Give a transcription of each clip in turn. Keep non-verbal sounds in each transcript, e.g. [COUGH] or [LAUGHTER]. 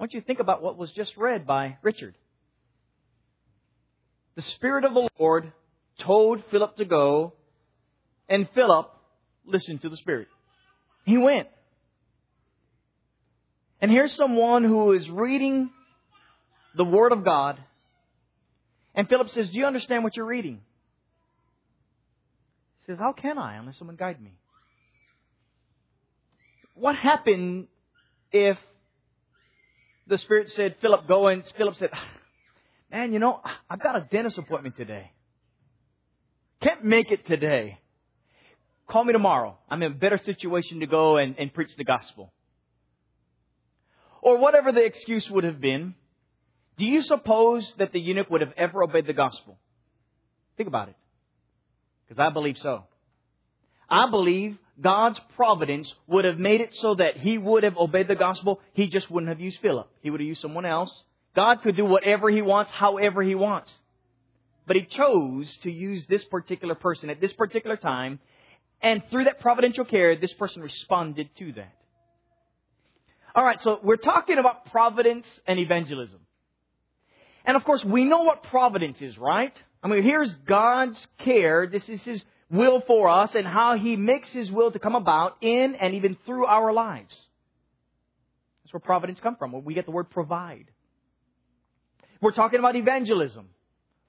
Want you to think about what was just read by Richard. The Spirit of the Lord told Philip to go, and Philip listened to the Spirit. He went. And here's someone who is reading the Word of God, and Philip says, Do you understand what you're reading? He says, How can I unless someone guide me? What happened if the Spirit said, Philip, go, and Philip said, Man, you know, I've got a dentist appointment today. Can't make it today. Call me tomorrow. I'm in a better situation to go and, and preach the gospel. Or whatever the excuse would have been. Do you suppose that the eunuch would have ever obeyed the gospel? Think about it. Because I believe so. I believe God's providence would have made it so that he would have obeyed the gospel. He just wouldn't have used Philip. He would have used someone else. God could do whatever he wants, however he wants. But he chose to use this particular person at this particular time. And through that providential care, this person responded to that. Alright, so we're talking about providence and evangelism. And of course, we know what providence is, right? I mean, here's God's care. This is His will for us and how He makes His will to come about in and even through our lives. That's where providence comes from, where we get the word provide. We're talking about evangelism.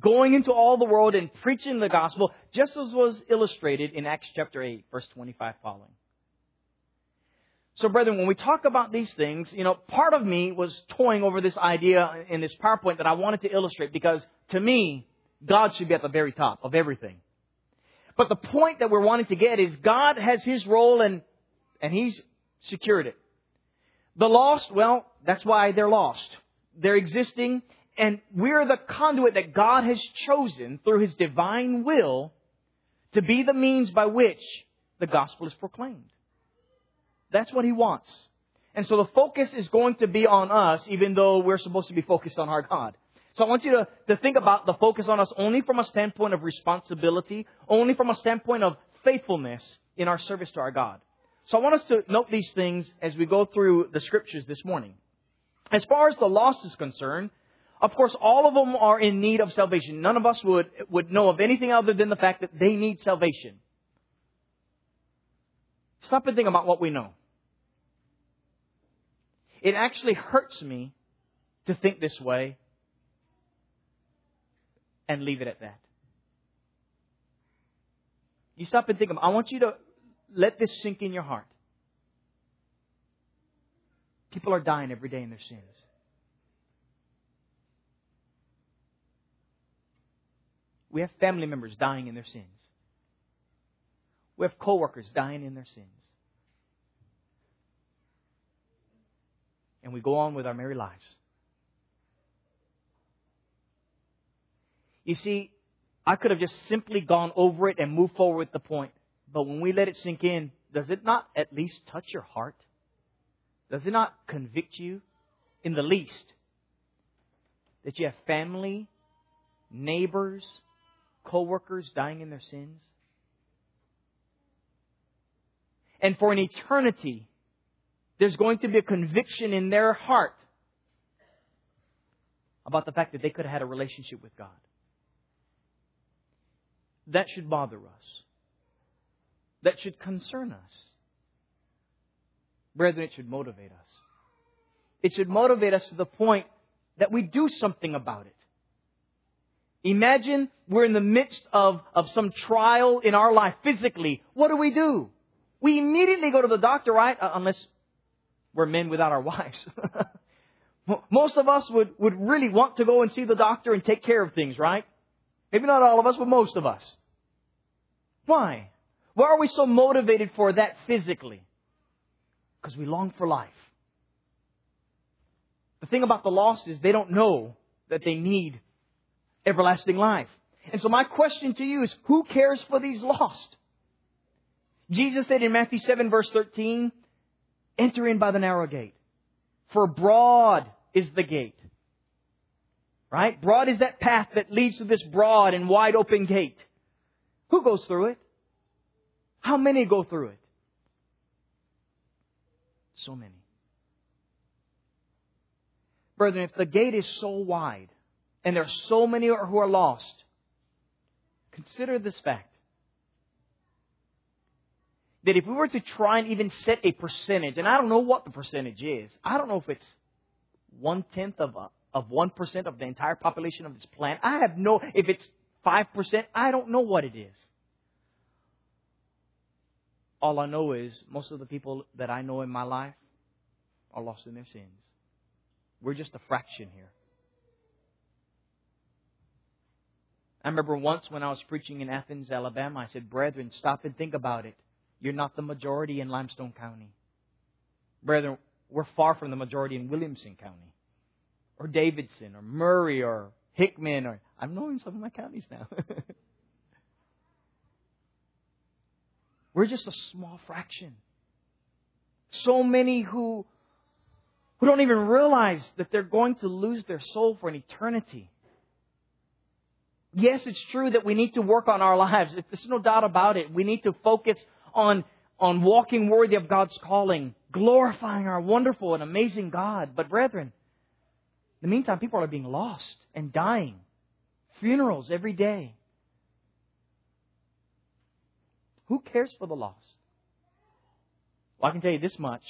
Going into all the world and preaching the gospel, just as was illustrated in Acts chapter 8, verse 25 following. So, brethren, when we talk about these things, you know, part of me was toying over this idea in this PowerPoint that I wanted to illustrate because to me, God should be at the very top of everything. But the point that we're wanting to get is God has His role and, and He's secured it. The lost, well, that's why they're lost. They're existing and we're the conduit that God has chosen through His divine will to be the means by which the gospel is proclaimed. That's what He wants. And so the focus is going to be on us, even though we're supposed to be focused on our God. So I want you to, to think about the focus on us only from a standpoint of responsibility, only from a standpoint of faithfulness in our service to our God. So I want us to note these things as we go through the scriptures this morning. As far as the lost is concerned, of course, all of them are in need of salvation. None of us would, would know of anything other than the fact that they need salvation. Stop and think about what we know. It actually hurts me to think this way and leave it at that. You stop and think about I want you to let this sink in your heart. People are dying every day in their sins. We have family members dying in their sins. We have coworkers dying in their sins. And we go on with our merry lives. You see, I could have just simply gone over it and moved forward with the point. But when we let it sink in, does it not at least touch your heart? Does it not convict you in the least that you have family, neighbors, co-workers dying in their sins? And for an eternity, there's going to be a conviction in their heart about the fact that they could have had a relationship with God. That should bother us. That should concern us. Brethren, it should motivate us. It should motivate us to the point that we do something about it. Imagine we're in the midst of, of some trial in our life physically. What do we do? We immediately go to the doctor, right? Uh, unless we're men without our [LAUGHS] wives. [LAUGHS] Most of us would, would really want to go and see the doctor and take care of things, right? Maybe not all of us, but most of us. Why? Why are we so motivated for that physically? Because we long for life. The thing about the lost is they don't know that they need everlasting life. And so my question to you is, who cares for these lost? Jesus said in Matthew 7 verse 13, enter in by the narrow gate. For broad is the gate Right? Broad is that path that leads to this broad and wide open gate. Who goes through it? How many go through it? So many. Brethren, if the gate is so wide and there are so many who are lost, consider this fact. That if we were to try and even set a percentage, and I don't know what the percentage is, I don't know if it's one tenth of a, of one percent of the entire population of this planet. I have no if it's five percent, I don't know what it is. All I know is most of the people that I know in my life are lost in their sins. We're just a fraction here. I remember once when I was preaching in Athens, Alabama, I said, Brethren, stop and think about it. You're not the majority in Limestone County. Brethren, we're far from the majority in Williamson County, or Davidson, or Maury, or Hickman, or I'm knowing some of my counties now. [LAUGHS] we're just a small fraction. So many who who don't even realize that they're going to lose their soul for an eternity. Yes, it's true that we need to work on our lives. There's no doubt about it. We need to focus on, on walking worthy of God's calling, glorifying our wonderful and amazing God. But brethren, in the meantime, people are being lost and dying. Funerals every day. Who cares for the lost? Well, I can tell you this much.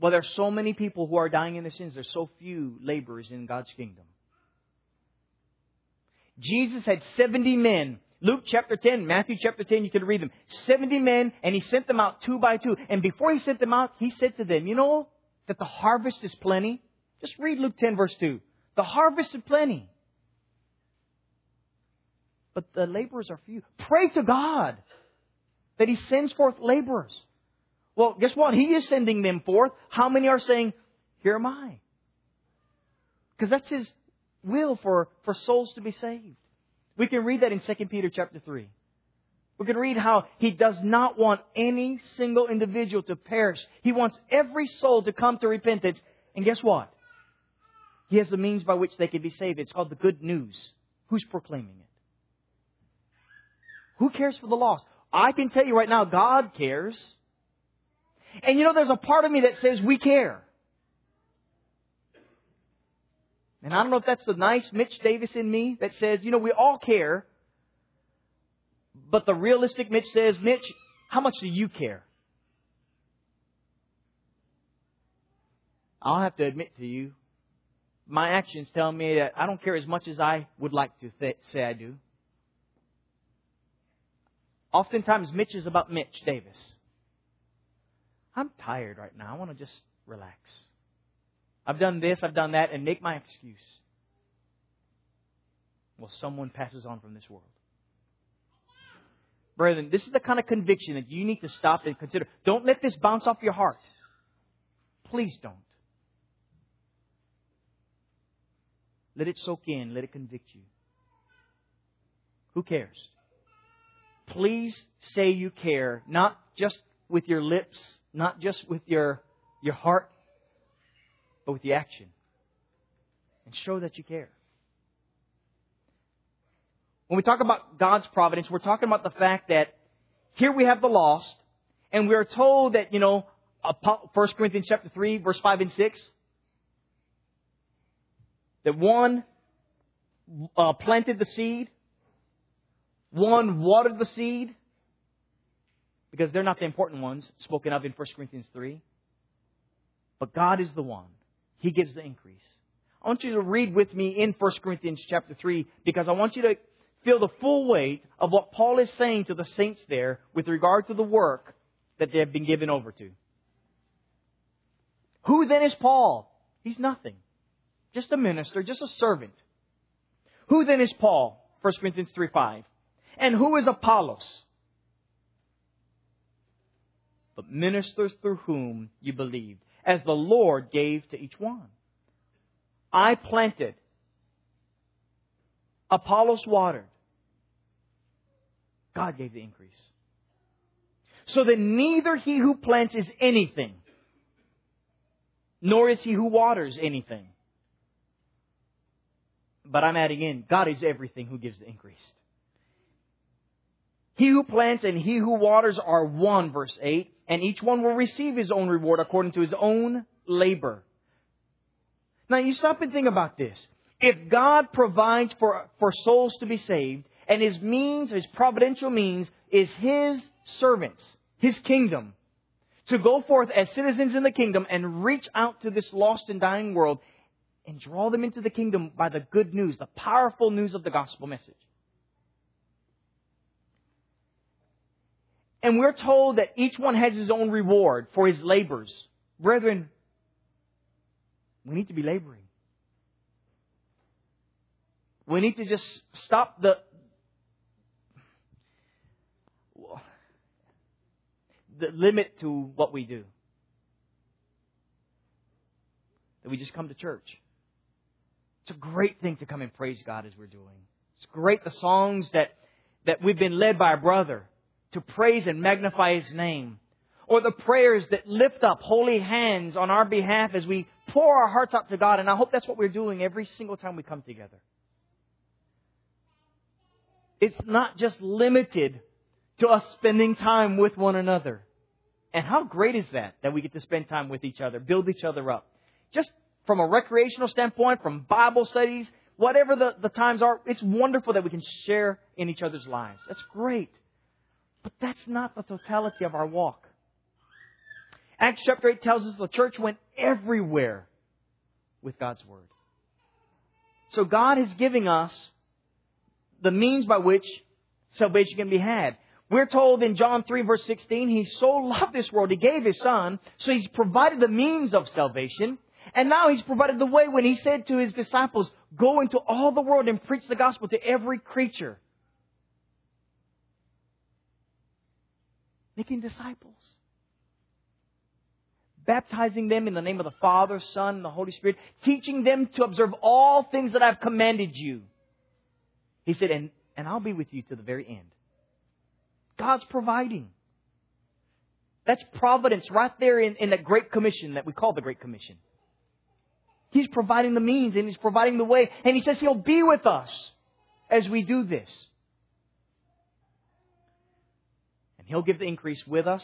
Well, there's so many people who are dying in their sins. There's so few laborers in God's kingdom. Jesus had 70 men. Luke chapter 10, Matthew chapter 10, you can read them. 70 men, and he sent them out two by two. And before he sent them out, he said to them, You know that the harvest is plenty? Just read Luke 10, verse 2. The harvest is plenty. But the laborers are few. Pray to God that he sends forth laborers. Well, guess what? He is sending them forth. How many are saying, Here am I? Because that's His will for, for souls to be saved. We can read that in 2 Peter chapter 3. We can read how He does not want any single individual to perish. He wants every soul to come to repentance. And guess what? He has the means by which they can be saved. It's called the good news. Who's proclaiming it? Who cares for the lost? I can tell you right now, God cares. And you know, there's a part of me that says we care. And I don't know if that's the nice Mitch Davis in me that says, you know, we all care. But the realistic Mitch says, Mitch, how much do you care? I'll have to admit to you, my actions tell me that I don't care as much as I would like to th- say I do. Oftentimes, Mitch is about Mitch Davis. I'm tired right now. I want to just relax. I've done this, I've done that, and make my excuse. Well, someone passes on from this world. Brethren, this is the kind of conviction that you need to stop and consider. Don't let this bounce off your heart. Please don't. Let it soak in. Let it convict you. Who cares? Please say you care, not just with your lips, not just with your, your heart, but with the action. And show that you care. When we talk about God's providence, we're talking about the fact that here we have the lost, and we are told that, you know, 1 Corinthians chapter 3, verse 5 and 6, that one uh, planted the seed, one watered the seed, because they're not the important ones spoken of in 1 Corinthians 3. But God is the one. He gives the increase. I want you to read with me in 1 Corinthians chapter 3 because I want you to feel the full weight of what Paul is saying to the saints there with regard to the work that they have been given over to. Who then is Paul? He's nothing. Just a minister, just a servant. Who then is Paul? 1 Corinthians 3 5. And who is Apollos? but ministers through whom you believed, as the Lord gave to each one. I planted, Apollos watered, God gave the increase. So that neither he who plants is anything, nor is he who waters anything. But I'm adding in, God is everything who gives the increase. He who plants and he who waters are one, verse 8, and each one will receive his own reward according to his own labor. Now you stop and think about this. If God provides for, for souls to be saved, and his means, his providential means, is his servants, his kingdom, to go forth as citizens in the kingdom and reach out to this lost and dying world and draw them into the kingdom by the good news, the powerful news of the gospel message. And we're told that each one has his own reward for his labors. Brethren, we need to be laboring. We need to just stop the the limit to what we do. That we just come to church. It's a great thing to come and praise God as we're doing. It's great the songs that, that we've been led by a brother to praise and magnify His name. Or the prayers that lift up holy hands on our behalf as we pour our hearts out to God. And I hope that's what we're doing every single time we come together. It's not just limited to us spending time with one another. And how great is that, that we get to spend time with each other, build each other up. Just from a recreational standpoint, from Bible studies, whatever the, the times are, it's wonderful that we can share in each other's lives. That's great. But that's not the totality of our walk. Acts chapter 8 tells us the church went everywhere with God's Word. So God is giving us the means by which salvation can be had. We're told in John 3 verse 16, He so loved this world, He gave His Son, so He's provided the means of salvation. And now He's provided the way when He said to His disciples, Go into all the world and preach the gospel to every creature. making disciples. Baptizing them in the name of the Father, Son, and the Holy Spirit, teaching them to observe all things that I've commanded you. He said, and, and I'll be with you to the very end. God's providing. That's providence right there in, in that Great Commission that we call the Great Commission. He's providing the means and He's providing the way. And He says He'll be with us as we do this. And He'll give the increase with us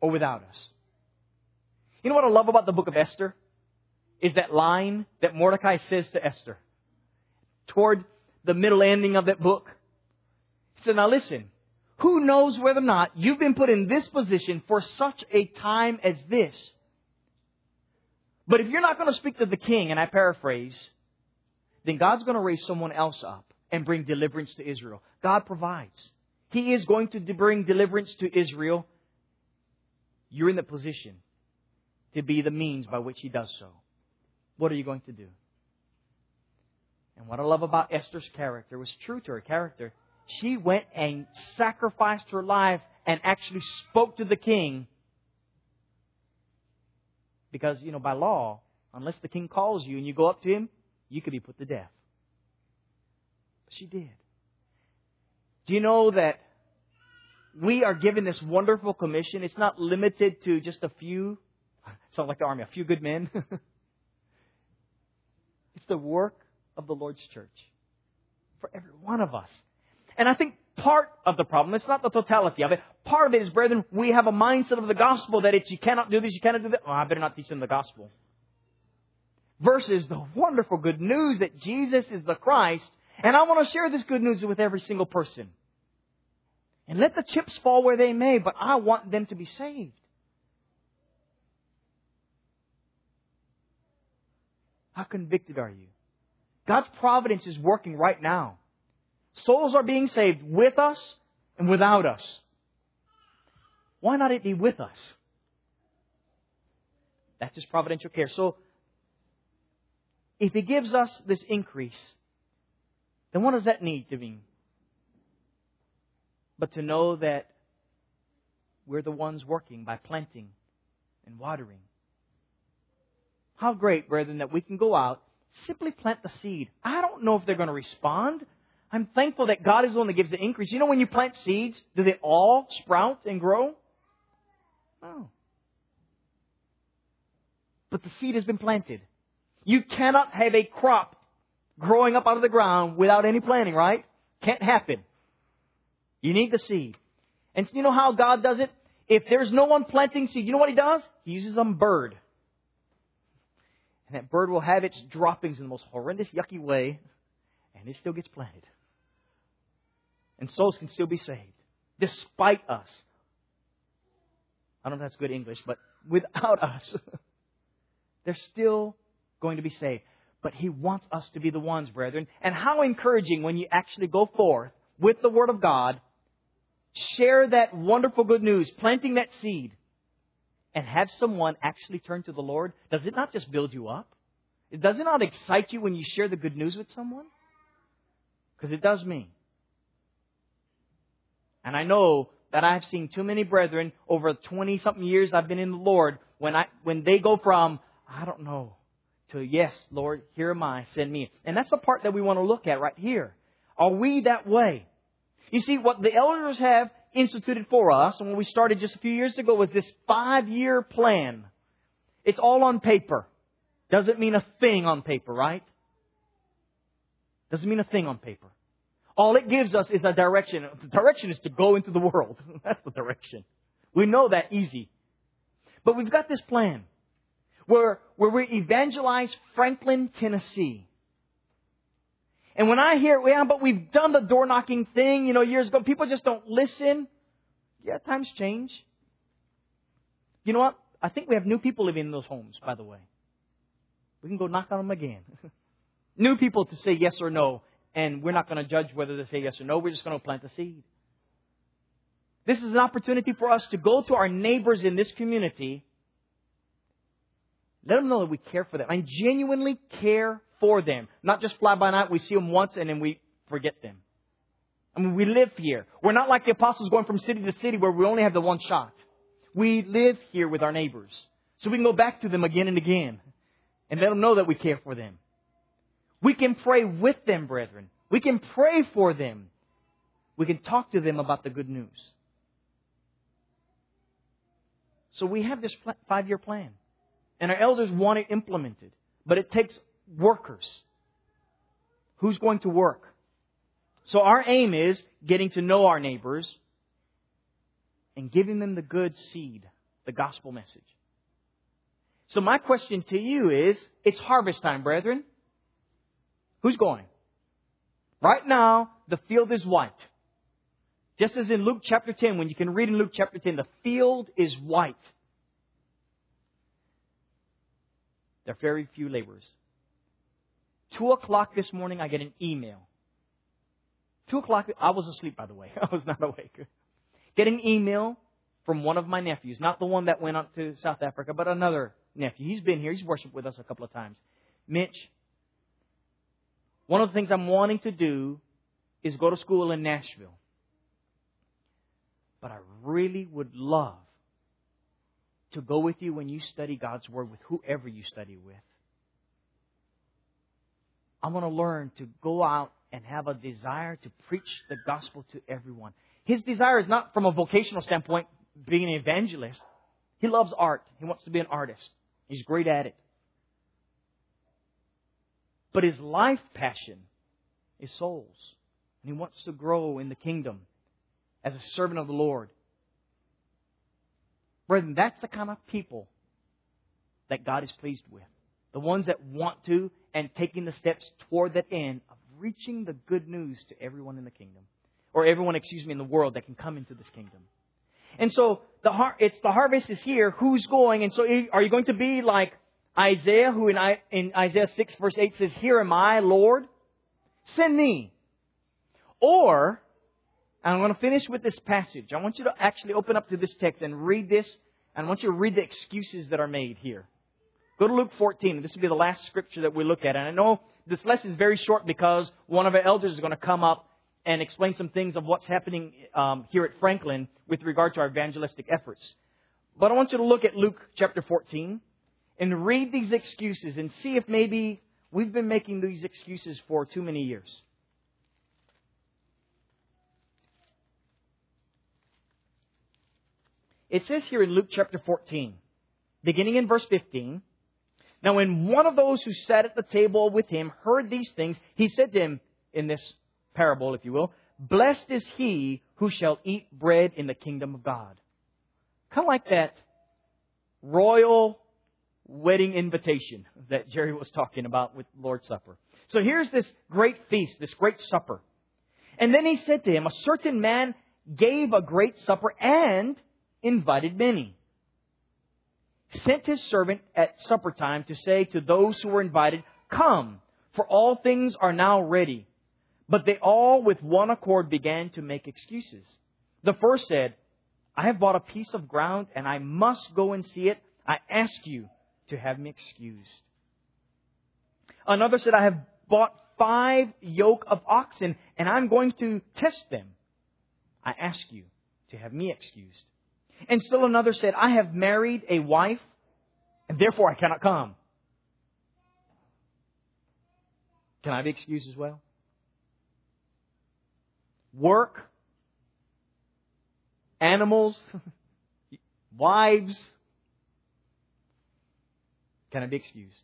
or without us. You know what I love about the book of Esther? Is that line that Mordecai says to Esther. Toward the middle ending of that book. He said, now listen, who knows whether or not you've been put in this position for such a time as this? But if you're not going to speak to the king, and I paraphrase, then God's going to raise someone else up and bring deliverance to Israel. God provides. He is going to bring deliverance to Israel. You're in the position to be the means by which He does so. What are you going to do? And what I love about Esther's character was true to her character. She went and sacrificed her life and actually spoke to the king. Because, you know, by law, unless the king calls you and you go up to him, you could be put to death. She did. Do you know that we are given this wonderful commission? It's not limited to just a few, [LAUGHS] sound like the army, a few good men. [LAUGHS] it's the work of the Lord's church for every one of us. And I think part of the problem, it's not the totality of it. Part of it is, brethren, we have a mindset of the gospel that it's you cannot do this, you cannot do that. Oh, I better not teach them the gospel. Versus the wonderful good news that Jesus is the Christ, and I want to share this good news with every single person. And let the chips fall where they may, but I want them to be saved. How convicted are you? God's providence is working right now. Souls are being saved with us and without us. Why not it be with us? That's His providential care. So, if He gives us this increase, then what does that need to mean? but to know that we're the ones working by planting and watering. How great, brethren, that we can go out, simply plant the seed. I don't know if they're going to respond. I'm thankful that God is the one that gives the increase. You know, when you plant seeds, do they all sprout and grow? No. But the seed has been planted. You cannot have a crop growing up out of the ground without any planting, right? Can't happen. You need the seed. And you know how God does it? If there's no one planting seed, you know what he does? He uses a bird. And that bird will have its droppings in the most horrendous, yucky way, and it still gets planted. And souls can still be saved, despite us. I don't know if that's good English, but without [LAUGHS] us, they're still going to be saved. But He wants us to be the ones, brethren. And how encouraging when you actually go forth with the Word of God, share that wonderful good news, planting that seed, and have someone actually turn to the Lord. Does it not just build you up? Does it not excite you when you share the good news with someone? Because it does me. And I know that I've seen too many brethren over 20 something years I've been in the Lord when I, when they go from, I don't know, to yes, Lord, here am I, send me. And that's the part that we want to look at right here. Are we that way? You see, what the elders have instituted for us, and when we started just a few years ago, was this five year plan. It's all on paper. Doesn't mean a thing on paper, right? Doesn't mean a thing on paper. All it gives us is a direction. The direction is to go into the world. [LAUGHS] That's the direction. We know that easy. But we've got this plan where, where we evangelize Franklin, Tennessee. And when I hear, yeah, but we've done the door knocking thing, you know, years ago, people just don't listen. Yeah, times change. You know what? I think we have new people living in those homes, by the way. We can go knock on them again. [LAUGHS] new people to say yes or no, and we're not going to judge whether they say yes or no. We're just going to plant the seed. This is an opportunity for us to go to our neighbors in this community let them know that we care for them and genuinely care for them. Not just fly by night, we see them once and then we forget them. I mean, we live here. We're not like the apostles going from city to city where we only have the one shot. We live here with our neighbors. So we can go back to them again and again and let them know that we care for them. We can pray with them, brethren. We can pray for them. We can talk to them about the good news. So we have this five year plan. And our elders want it implemented. But it takes workers. Who's going to work? So our aim is getting to know our neighbors and giving them the good seed, the gospel message. So my question to you is, it's harvest time, brethren. Who's going? Right now, the field is white. Just as in Luke chapter 10, when you can read in Luke chapter 10, the field is white. There are very few laborers. Two o'clock this morning, I get an email. Two o'clock, I was asleep, by the way. [LAUGHS] I was not awake. Get an email from one of my nephews, not the one that went out to South Africa, but another nephew. He's been here. He's worshiped with us a couple of times. Mitch, one of the things I'm wanting to do is go to school in Nashville. But I really would love to go with you when you study God's Word with whoever you study with. I want to learn to go out and have a desire to preach the gospel to everyone. His desire is not from a vocational standpoint being an evangelist. He loves art. He wants to be an artist. He's great at it. But his life passion is souls. And he wants to grow in the kingdom as a servant of the Lord. Brethren, that's the kind of people that God is pleased with. The ones that want to and taking the steps toward that end of reaching the good news to everyone in the kingdom. Or everyone, excuse me, in the world that can come into this kingdom. And so the har- it's the harvest is here. Who's going? And so eh, are you going to be like Isaiah, who in, I- in Isaiah 6 verse 8 says, Here am I, Lord. Send me. Or I'm going to finish with this passage. I want you to actually open up to this text and read this, and I want you to read the excuses that are made here. Go to Luke 14. This will be the last scripture that we look at. And I know this lesson is very short because one of our elders is going to come up and explain some things of what's happening um, here at Franklin with regard to our evangelistic efforts. But I want you to look at Luke chapter 14 and read these excuses and see if maybe we've been making these excuses for too many years. It says here in Luke chapter 14, beginning in verse 15, Now when one of those who sat at the table with him heard these things, he said to him in this parable, if you will, Blessed is he who shall eat bread in the kingdom of God. Kind of like that royal wedding invitation that Jerry was talking about with Lord's Supper. So here's this great feast, this great supper. And then he said to him, A certain man gave a great supper and invited many. Sent his servant at supper time to say to those who were invited, Come, for all things are now ready. But they all with one accord began to make excuses. The first said, I have bought a piece of ground and I must go and see it. I ask you to have me excused. Another said, I have bought five yoke of oxen and I'm going to test them. I ask you to have me excused. And still another said, I have married a wife and therefore I cannot come. Can I be excused as well? Work, animals, [LAUGHS] wives. Can I be excused?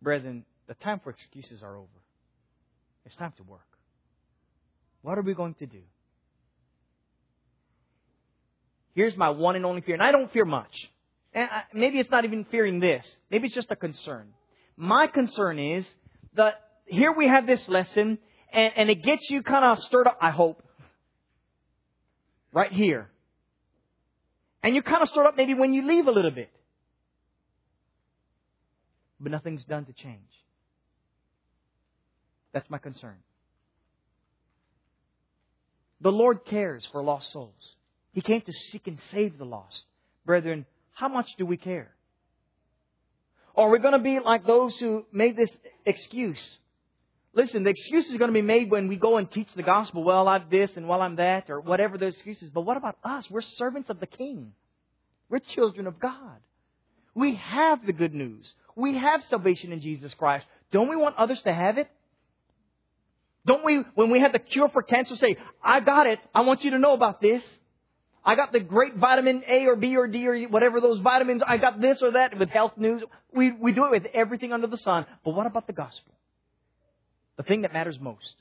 Brethren, the time for excuses are over. It's time to work. What are we going to do? Here's my one and only fear, and I don't fear much. And maybe it's not even fearing this. Maybe it's just a concern. My concern is that here we have this lesson, and, and it gets you kind of stirred up, I hope, right here. And you kind of stirred up maybe when you leave a little bit. But nothing's done to change. That's my concern. The Lord cares for lost souls. He came to seek and save the lost. Brethren, how much do we care? Or are we going to be like those who made this excuse? Listen, the excuse is going to be made when we go and teach the gospel. Well, I'm this and well, I'm that, or whatever the excuse is. But what about us? We're servants of the King. We're children of God. We have the good news. We have salvation in Jesus Christ. Don't we want others to have it? Don't we, when we have the cure for cancer, say, I got it. I want you to know about this. I got the great vitamin A or B or D or whatever those vitamins. I got this or that with health news. We, we do it with everything under the sun. But what about the gospel? The thing that matters most.